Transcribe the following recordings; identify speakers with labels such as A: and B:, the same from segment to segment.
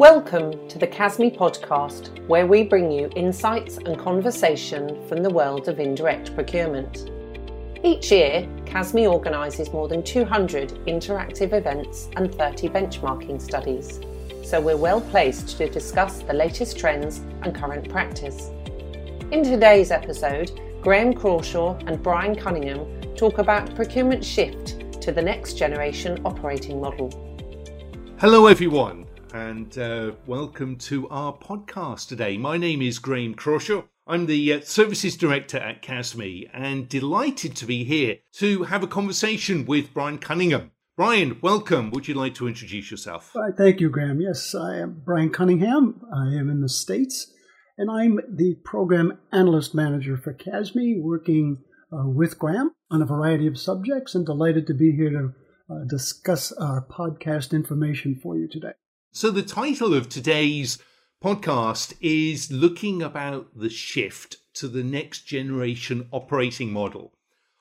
A: Welcome to the CASME podcast, where we bring you insights and conversation from the world of indirect procurement. Each year, CASME organises more than 200 interactive events and 30 benchmarking studies, so we're well placed to discuss the latest trends and current practice. In today's episode, Graham Crawshaw and Brian Cunningham talk about procurement shift to the next generation operating model.
B: Hello, everyone, and uh, welcome to our podcast today. My name is Graham Crawshaw. I'm the uh, Services Director at CASME and delighted to be here to have a conversation with Brian Cunningham. Brian, welcome. Would you like to introduce yourself?
C: Uh, thank you, Graham. Yes, I am Brian Cunningham. I am in the States, and I'm the Program Analyst Manager for CASME, working uh, with Graham on a variety of subjects, and delighted to be here to uh, discuss our podcast information for you today.
B: So, the title of today's podcast is looking about the shift to the next generation operating model.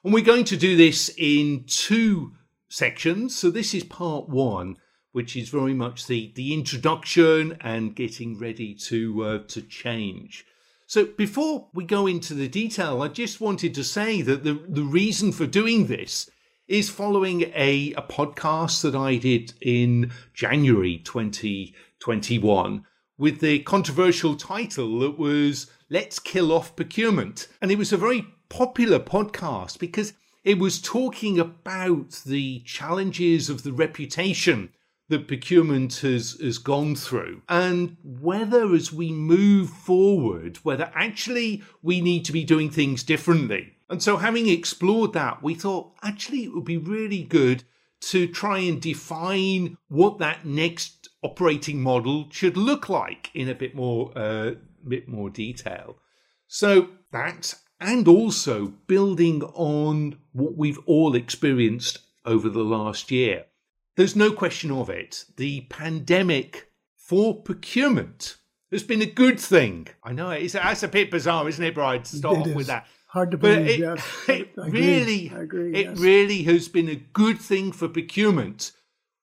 B: And we're going to do this in two sections. So, this is part one, which is very much the, the introduction and getting ready to, uh, to change. So, before we go into the detail, I just wanted to say that the, the reason for doing this is following a, a podcast that I did in January 2021 with the controversial title that was Let's Kill Off Procurement. And it was a very popular podcast because it was talking about the challenges of the reputation that procurement has, has gone through and whether as we move forward, whether actually we need to be doing things differently. And so, having explored that, we thought actually it would be really good to try and define what that next operating model should look like in a bit more, uh, bit more detail. So that, and also building on what we've all experienced over the last year. There's no question of it. The pandemic for procurement has been a good thing. I know it's that's a bit bizarre, isn't it, Brian? To start
C: It
B: off
C: is.
B: with that.
C: Hard to
B: But
C: believe,
B: it,
C: yes.
B: it
C: I agree.
B: really,
C: I agree,
B: it
C: yes.
B: really has been a good thing for procurement.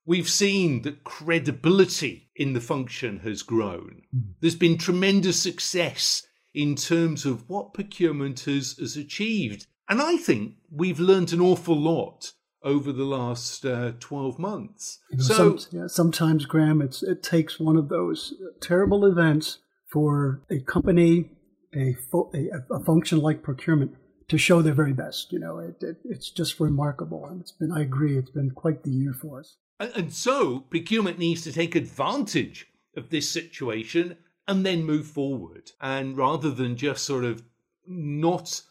B: We've seen that credibility in the function has grown.
C: Hmm.
B: There's been tremendous success in terms of what procurement has, has achieved. And I think we've learned an awful lot over the last uh, 12 months.
C: You know,
B: so,
C: some, yeah, sometimes, Graham, it's, it takes one of those terrible events for a company, a, fo- a, a function like procurement, to show their very best. You know, it, it, it's just remarkable, and it's been. I agree, it's been quite the year for us.
B: And, and so procurement needs to take advantage of this situation and then move forward. And rather than just sort of not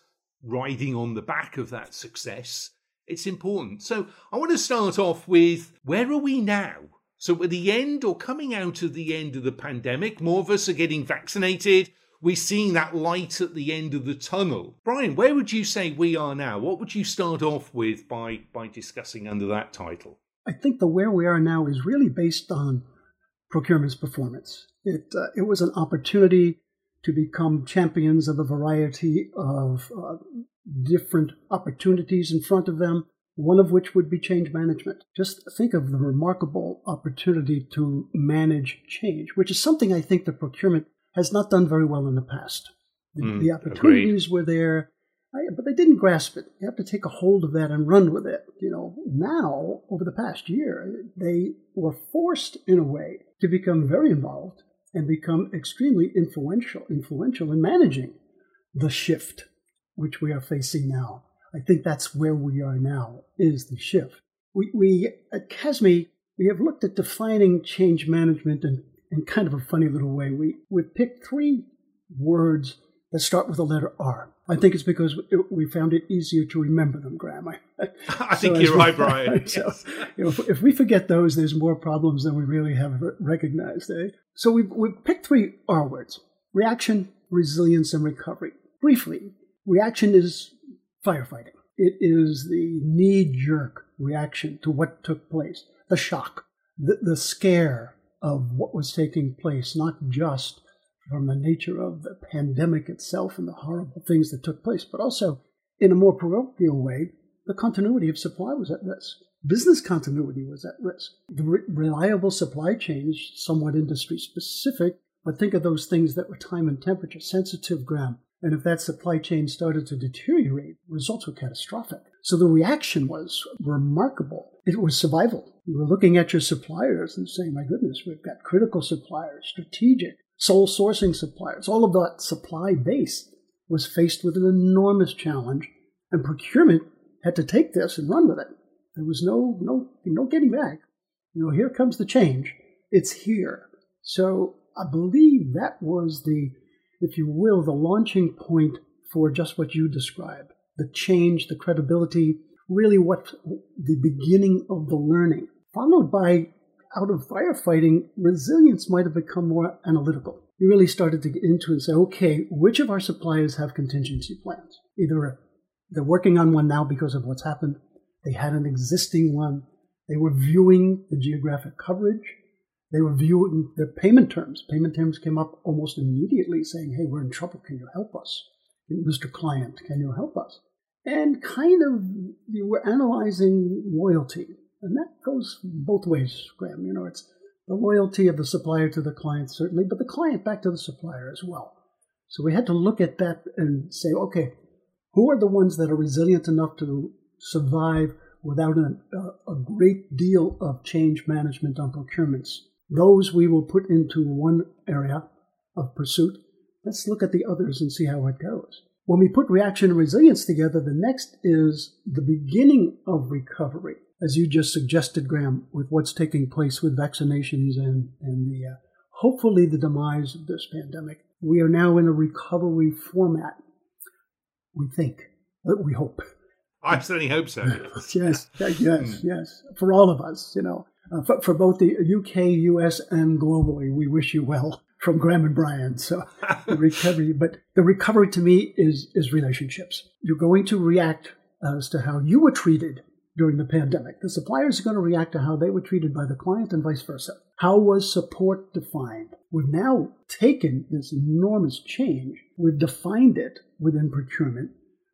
B: riding on the back of that success, it's important. So I want to start off with where are we now? So at the end or coming out of the end of the pandemic, more of us are getting vaccinated. We're seeing that light at the end of the tunnel. Brian, where would you say we are now? What would you start off with by, by discussing under that title?
C: I think the where we are now is really based on procurement's performance. It uh, it was an opportunity to become champions of a variety of uh, different opportunities in front of them. One of which would be change management. Just think of the remarkable opportunity to manage change, which is something I think the procurement has not done very well in the past. The,
B: Mm,
C: the opportunities were there, but they didn't grasp it. You have to take a hold of that and run with it. You know, now over the past year, they were forced in a way to become very involved and become extremely influential, influential in managing the shift which we are facing now. I think that's where we are now is the shift. We, we at CASME we have looked at defining change management in, in kind of a funny little way. We we picked three words that start with the letter R. I think it's because we- we found it easier to remember them, Graham. I,
B: I think
C: as
B: you're
C: we-
B: right, Brian.
C: so,
B: Yes.
C: you know, if, if we forget those, there's more problems than we really have recognized. Eh? So we've, we've picked three R words reaction, resilience, and recovery. Briefly, reaction is firefighting, it is the knee jerk reaction to what took place, the shock, the, the scare of what was taking place, not just from the nature of the pandemic itself and the horrible things that took place, but also in a more parochial way, the continuity of supply was at risk. business continuity was at risk. The re- reliable supply chains, somewhat industry specific, but think of those things that were time and temperature sensitive, Graham. And if that supply chain started to deteriorate, results were catastrophic. So the reaction was remarkable. It was survival. You were looking at your suppliers and saying, my goodness, we've got critical suppliers, strategic, sole sourcing suppliers. All of that supply base was faced with an enormous challenge, and procurement had to take this and run with it. There was no no no getting back. You know, here comes the change. It's here. So I believe that was the, if you will, the launching point for just what you described. The change, the credibility, really what the beginning of the learning, followed by out of firefighting, resilience might have become more analytical. You really started to get into and say, okay, which of our suppliers have contingency plans? Either they're working on one now because of what's happened, they had an existing one, they were viewing the geographic coverage, they were viewing their payment terms. Payment terms came up almost immediately saying, hey, we're in trouble, can you help us? Mr. Client, can you help us? And kind of you were analyzing loyalty. And that goes both ways, Graham. You know, it's the loyalty of the supplier to the client, certainly, but the client back to the supplier as well. So we had to look at that and say, okay, who are the ones that are resilient enough to survive without a, uh, a great deal of change management on procurements? Those we will put into one area of pursuit. Let's look at the others and see how it goes. When we put reaction and resilience together, the next is the beginning of recovery as you just suggested, Graham, with what's taking place with vaccinations and, and the uh, hopefully the demise of this pandemic, we are now in a recovery format. We think, we hope.
B: I certainly hope so.
C: yes, yes, hmm. yes. For all of us, you know, uh, for, for, both the UK, US, and globally, we wish you well from Graham and Brian. So the recovery, but the recovery to me is is relationships. You're going to react as to how you were treated during the pandemic. The suppliers are going to react to how they were treated by the client and vice versa. How was support defined? We've now taken this enormous change, we've defined it within procurement,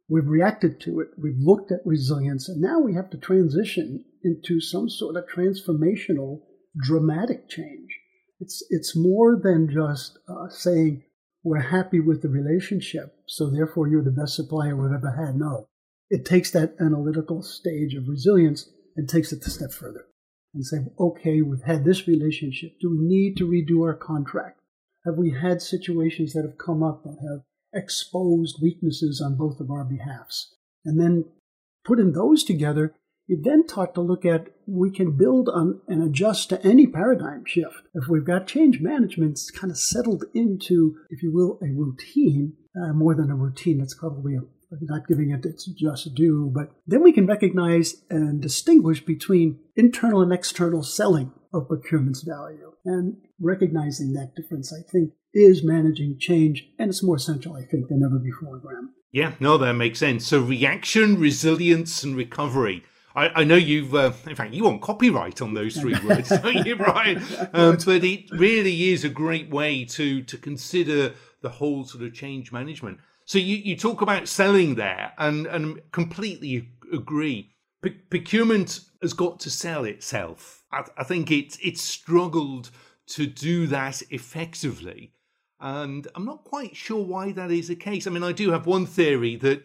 C: we've reacted to it, we've looked at resilience, and now we have to transition into some sort of transformational, dramatic change. It's, it's more than just uh, saying, we're happy with the relationship, so therefore you're the best supplier we've ever had. No, it takes that analytical stage of resilience and takes it a step further and say, okay, we've had this relationship. Do we need to redo our contract? Have we had situations that have come up that have exposed weaknesses on both of our behalfs? And then putting those together, you then taught to look at we can build on and adjust to any paradigm shift. If we've got change management kind of settled into, if you will, a routine, uh, more than a routine, that's probably a not giving it its just due, but then we can recognize and distinguish between internal and external selling of procurement's value. And recognizing that difference, I think, is managing change, and it's more essential, I think, than ever before, Graham.
B: Yeah, no, that makes sense. So reaction, resilience, and recovery. I, I know you've, uh, in fact, you want copyright on those three words, don't you, Brian? Um, but it really is a great way to to consider the whole sort of change management. So you, you talk about selling there and, and completely agree. P- procurement has got to sell itself. I, I think it's it's struggled to do that effectively. And I'm not quite sure why that is the case. I mean, I do have one theory that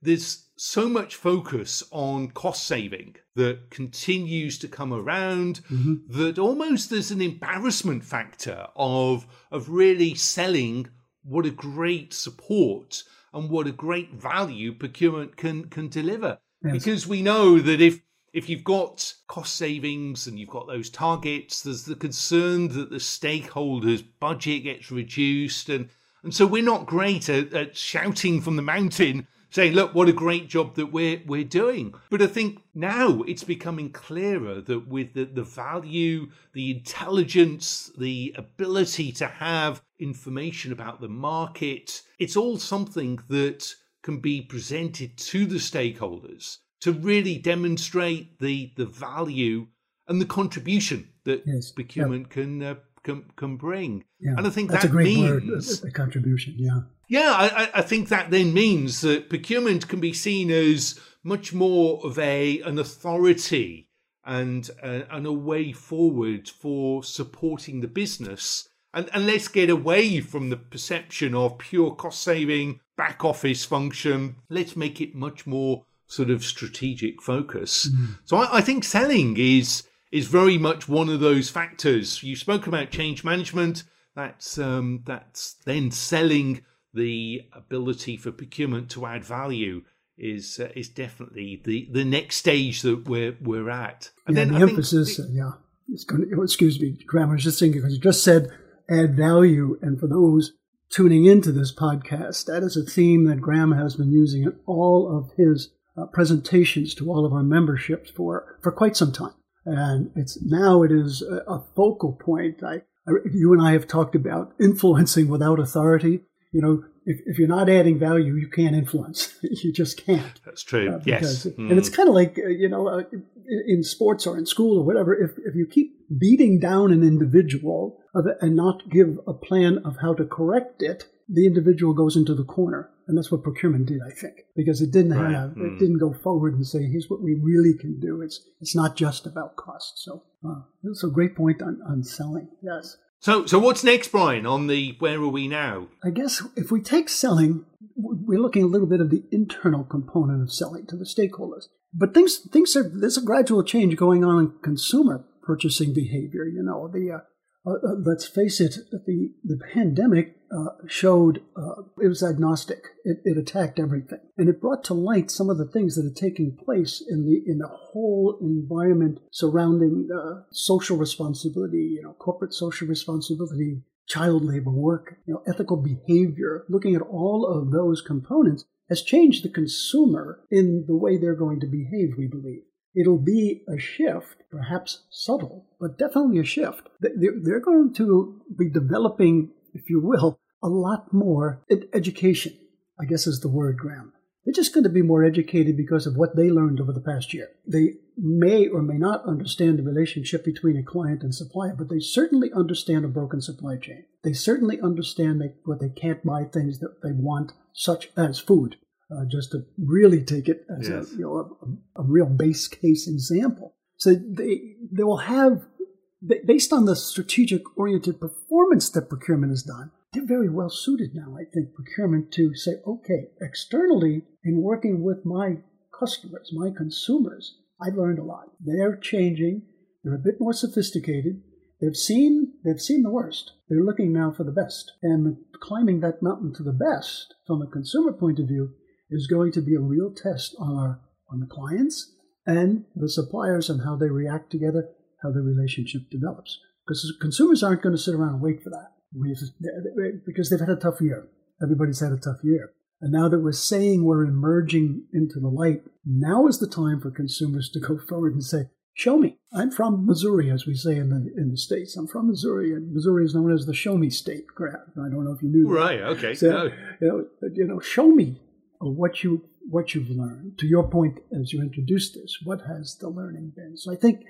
B: there's so much focus on cost saving that continues to come around mm-hmm. that almost there's an embarrassment factor of of really selling what a great support and what a great value procurement can can deliver. Yes. Because we know that if if you've got cost savings and you've got those targets, there's the concern that the stakeholders' budget gets reduced, and and so we're not great at, at shouting from the mountain saying, look, what a great job that we're we're doing. But I think now it's becoming clearer that with the, the value, the intelligence, the ability to have information about the market, it's all something that can be presented to the stakeholders to really demonstrate the the value and the contribution that yes. procurement can, uh, can can bring.
C: Yeah.
B: And I think
C: that's
B: that
C: a great
B: means
C: word, a contribution. Yeah.
B: Yeah, I, I think that then means that procurement can be seen as much more of a an authority and uh, and a way forward for supporting the business. And, and let's get away from the perception of pure cost saving, back office function. Let's make it much more sort of strategic focus. Mm. So I, I think selling is is very much one of those factors. You spoke about change management. That's um, that's then selling the ability for procurement to add value is uh, is definitely the the next stage that we're we're at.
C: And yeah, then the I emphasis, uh, yeah, it's going to, excuse me, Graham, I was just thinking because you just said add value, and for those tuning into this podcast, that is a theme that Graham has been using in all of his uh, presentations to all of our memberships for for quite some time, and it's now it is a, a focal point. I, I, you and I have talked about influencing without authority. You know, if, if you're not adding value, you can't influence. you just can't.
B: That's true. Uh, because, yes.
C: Mm. And it's kind of like, uh, you know, uh, in sports or in school or whatever, if, if you keep beating down an individual and not give a plan of how to correct it, the individual goes into the corner. And that's what procurement did, I think, because it didn't right. have, mm. it didn't go forward and say, here's what we really can do. It's, it's not just about cost. So, uh, it's a great point on, on selling. Yes.
B: So, so what's next, Brian? On the where are we now?
C: I guess if we take selling, we're looking a little bit of the internal component of selling to the stakeholders. But things, things are there's a gradual change going on in consumer purchasing behavior. You know, the uh, uh, uh, let's face it, the, the pandemic uh, showed uh, it was agnostic. It, it, attacked everything, and it brought to light some of the things that are taking place in the in the whole environment surrounding uh, social responsibility, you know, corporate social responsibility, child labor, work, you know, ethical behavior. Looking at all of those components has changed the consumer in the way they're going to behave. We believe. It'll be a shift, perhaps subtle, but definitely a shift. They're going to be developing, if you will, a lot more education, I guess is the word, Graham. They're just going to be more educated because of what they learned over the past year. They may or may not understand the relationship between a client and supplier, but they certainly understand a broken supply chain. They certainly understand that what they can't buy things that they want, such as food uh, just to really take it as yes. a, you know, a, a, real base case example. So they, they will have, based on the strategic oriented performance that procurement has done, they're very well suited now, I think, procurement to say, okay, externally, in working with my customers, my consumers, I've learned a lot. They're changing. They're a bit more sophisticated. They've seen they've seen the worst. They're looking now for the best. And climbing that mountain to the best from a consumer point of view is going to be a real test on our on the clients and the suppliers and how they react together, how the relationship develops. Because consumers aren't going to sit around and wait for that because they've had a tough year. Everybody's had a tough year. And now that we're saying we're emerging into the light, now is the time for consumers to go forward and say, Show me. I'm from Missouri, as we say in the in the states. I'm from Missouri, and Missouri is known as the Show Me State. I don't know if you knew that.
B: Right. Okay.
C: So, no. you, know, you know, show me what you what you've learned. To your point, as you introduced this, what has the learning been? So I think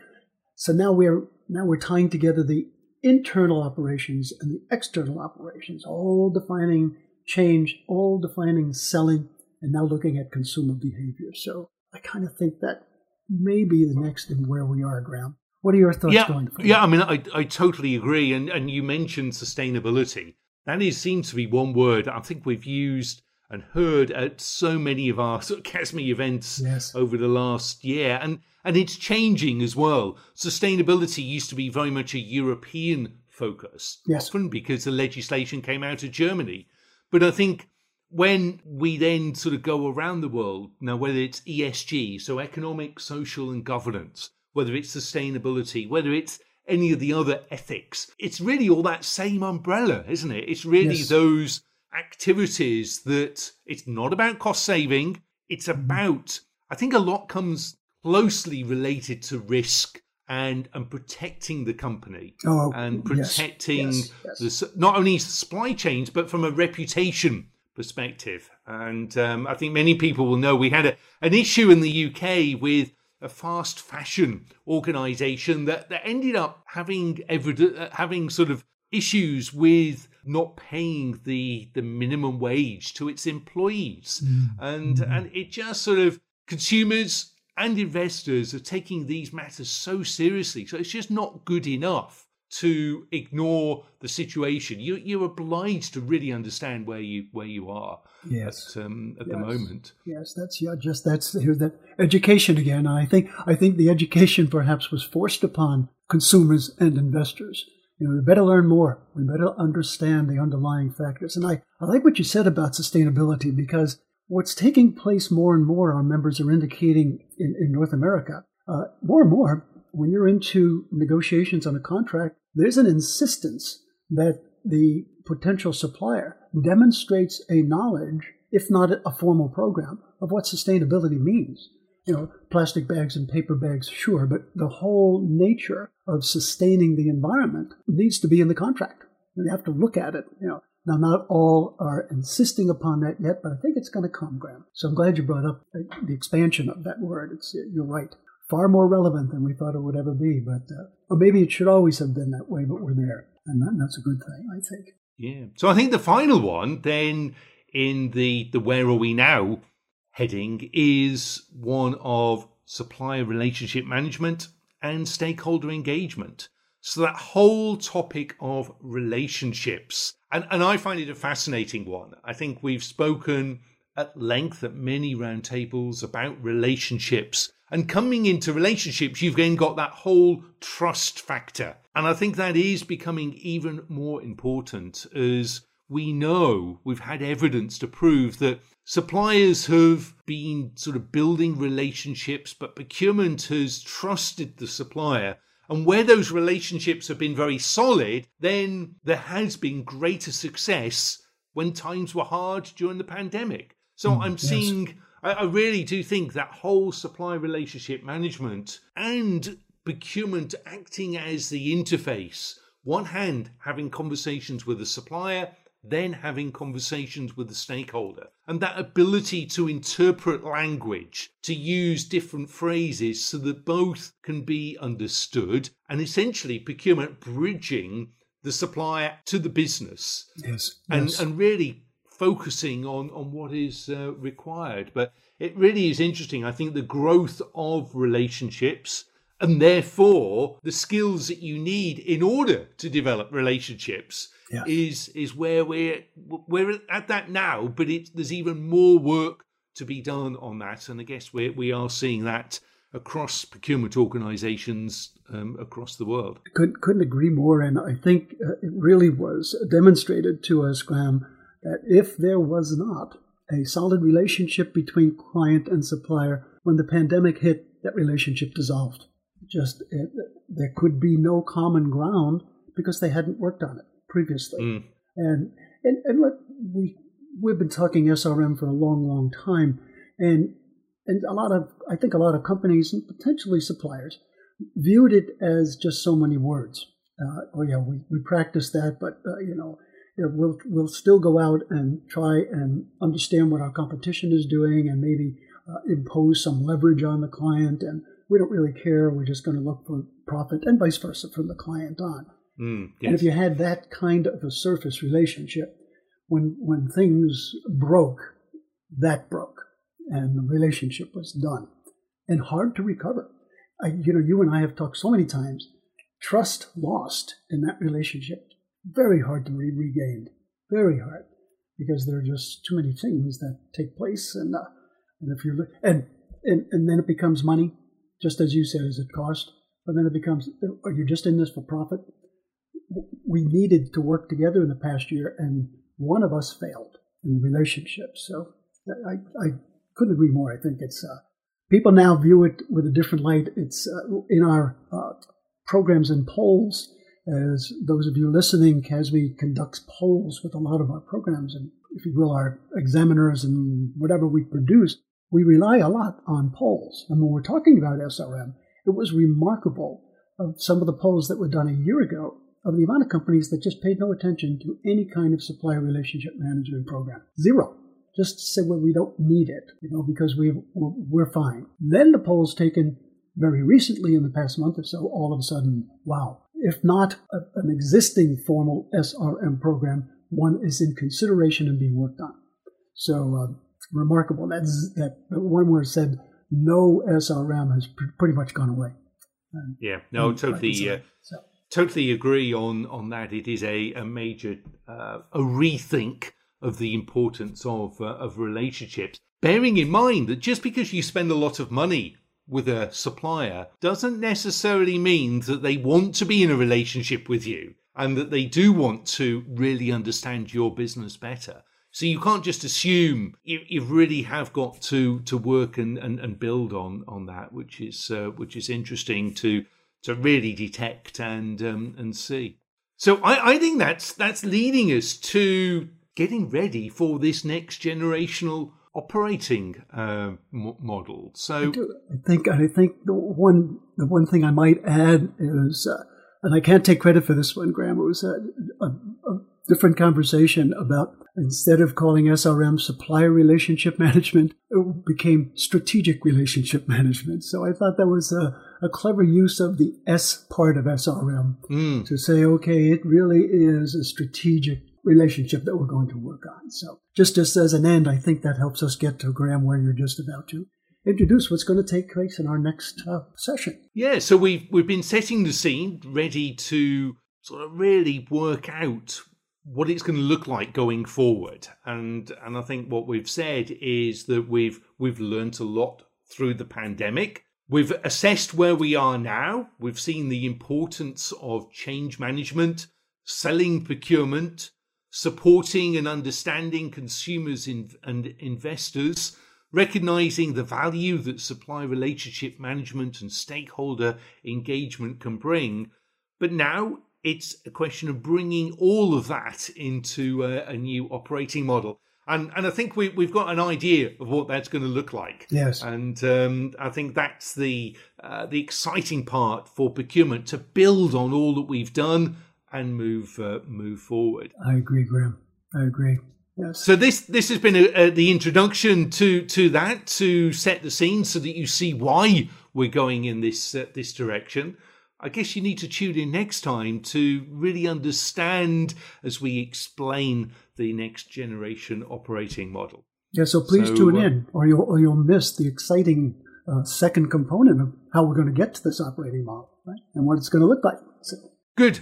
C: so. Now we're now we're tying together the internal operations and the external operations, all defining change, all defining selling, and now looking at consumer behavior. So I kind of think that may be the next in where we are, Graham. What are your thoughts
B: yeah,
C: going forward?
B: Yeah, I mean, I, I totally agree. And, and you mentioned sustainability. That is, seems to be one word I think we've used and heard at so many of our sort of CASME events yes. over the last year. And and it's changing as well. Sustainability used to be very much a European focus, yes. often because the legislation came out of Germany. But I think when we then sort of go around the world, now whether it's ESG, so economic, social, and governance, whether it's sustainability, whether it's any of the other ethics, it's really all that same umbrella, isn't it? It's really yes. those activities that it's not about cost saving. It's mm-hmm. about, I think a lot comes closely related to risk and and protecting the company oh, and protecting yes, yes, the not only supply chains but from a reputation perspective. And um, I think many people will know we had a, an issue in the UK with a fast fashion organisation that, that ended up having evident, uh, having sort of issues with not paying the the minimum wage to its employees, mm. and mm. and it just sort of consumers and investors are taking these matters so seriously. So it's just not good enough to ignore the situation. You, you're obliged to really understand where you where you are.
C: Yes.
B: At, um, at
C: yes.
B: the moment.
C: Yes, that's yeah. Just that's that education again. I think I think the education perhaps was forced upon consumers and investors. You know, we better learn more. We better understand the underlying factors. And I, I like what you said about sustainability because what's taking place more and more, our members are indicating in, in North America, uh, more and more, when you're into negotiations on a contract, there's an insistence that the potential supplier demonstrates a knowledge, if not a formal program, of what sustainability means. You know, plastic bags and paper bags, sure, but the whole nature of sustaining the environment needs to be in the contract. You have to look at it, you know. Now, not all are insisting upon that yet, but I think it's going to come, Graham. So I'm glad you brought up the expansion of that word. It's, you're right. Far more relevant than we thought it would ever be, but uh, or maybe it should always have been that way, but we're there, and that, that's a good thing, I think.
B: Yeah. So I think the final one then in the the where are we now heading is one of supplier relationship management and stakeholder engagement. So that whole topic of relationships, and, and I find it a fascinating one. I think we've spoken at length at many roundtables about relationships. And coming into relationships, you've then got that whole trust factor. And I think that is becoming even more important as we know we've had evidence to prove that suppliers have been sort of building relationships, but procurement has trusted the supplier. And where those relationships have been very solid, then there has been greater success when times were hard during the pandemic. So mm, I'm yes. seeing, I, I really do think that whole supply relationship management and procurement acting as the interface, one hand having conversations with the supplier, then having conversations with the stakeholder. And that ability to interpret language, to use different phrases so that both can be understood, and essentially procurement bridging the supplier to the business.
C: Yes.
B: And,
C: yes.
B: and really focusing on, on what is uh, required. But it really is interesting. I think the growth of relationships and therefore the skills that you need in order to develop relationships yeah. is is where we're we're at that now but it, there's even more work to be done on that. And i guess we we are seeing that across procurement organizations um, across the world.
C: Couldn't, couldn't agree more. And i think uh, it really was demonstrated to us graham that if there was not a solid relationship between client and supplier when the pandemic hit that relationship dissolved. Just it, there could be no common ground because they hadn't worked on it previously. Mm. And and and look, we we've been talking SRM for a long, long time, and and a lot of I think a lot of companies and potentially suppliers viewed it as just so many words. Uh, oh yeah, we, we practice that, but uh, you know, we'll we'll still go out and try and understand what our competition is doing, and maybe uh, impose some leverage on the client and we don't really care. We're just going to look for profit and vice versa from the client on.
B: Mm, yes.
C: And if you had that kind of a surface relationship, when when things broke, that broke, and the relationship was done, and hard to recover. I, you know, you and I have talked so many times. Trust lost in that relationship, very hard to be regained. Very hard, because there are just too many things that take place, and uh, and if you're and, and and then it becomes money just as you said, is it cost? But then it becomes, are you just in this for profit? We needed to work together in the past year, and one of us failed in the relationship. So I, I couldn't agree more. I think it's uh, people now view it with a different light. It's uh, in our uh, programs and polls. As those of you listening, CASME conducts polls with a lot of our programs, and if you will, our examiners and whatever we produce we rely a lot on polls. And when we're talking about SRM, it was remarkable of some of the polls that were done a year ago of the amount of companies that just paid no attention to any kind of supplier relationship management program. Zero. Just said, well, we don't need it, you know, because we we're fine. Then the polls taken very recently in the past month or so, all of a sudden, wow. If not a, an existing formal SRM program, one is in consideration and being worked on. So uh, remarkable. That's that one where it said no SRM has pr- pretty much gone away.
B: Um, yeah, no, totally, uh, so. Totally agree on on that. It is a a major uh, a rethink of the importance of uh, of relationships. Bearing in mind that just because you spend a lot of money with a supplier doesn't necessarily mean that they want to be in a relationship with you and that they do want to really understand your business better. So you can't just assume you, you really have got to to work and, and, and build on on that, which is uh, which is interesting to to really detect and um, and see. So I, I think that's that's leading us to getting ready for this next generational operating uh, model. So
C: I, think I think the one the one thing I might add is, uh, and I can't take credit for this one, Graham. It was a, a, a different conversation about instead of calling SRM supplier relationship management, it became strategic relationship management. So I thought that was a, a clever use of the S part of SRM mm. to say, okay, it really is a strategic relationship that we're going to work on. So just as, as an end, I think that helps us get to Graham where you're just about to introduce what's going to take place in our next uh, session.
B: Yeah, so we've we've been setting the scene, ready to sort of really work out what it's going to look like going forward. And and I think what we've said is that we've we've learned a lot through the pandemic. We've assessed where we are now. We've seen the importance of change management, selling procurement, supporting and understanding consumers and investors, recognizing the value that supply relationship management and stakeholder engagement can bring. But now it's a question of bringing all of that into a, a new operating model. And, and I think we, we've got an idea of what that's going to look like.
C: Yes.
B: And um, I think that's the uh, the exciting part for procurement to build on all that we've done and move uh, move forward.
C: I agree, Graham. I agree. Yes.
B: So this this has been a, a, the introduction to to that to set the scene so that you see why we're going in this uh, this direction. I guess you need to tune in next time to really understand as we explain the next generation operating model.
C: Yeah, so please so, tune uh, in, or you'll or you'll miss the exciting uh, second component of how we're going to get to this operating model, right? And what it's going to look like. So.
B: Good.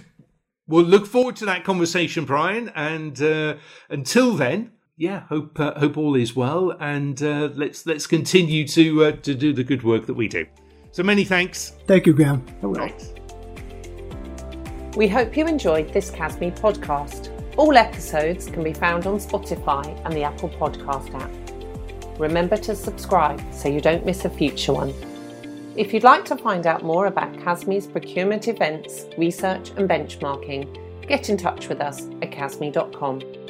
B: We'll look forward to that conversation, Brian. And uh, until then, yeah, hope uh, hope all is well, and uh, let's let's continue to uh, to do the good work that we do. So many thanks.
C: Thank you, Graham.
B: Thanks.
A: We hope you enjoyed this CASME podcast. All episodes can be found on Spotify and the Apple Podcast app. Remember to subscribe so you don't miss a future one. If you'd like to find out more about CASME's procurement events, research, and benchmarking, get in touch with us at casme.com.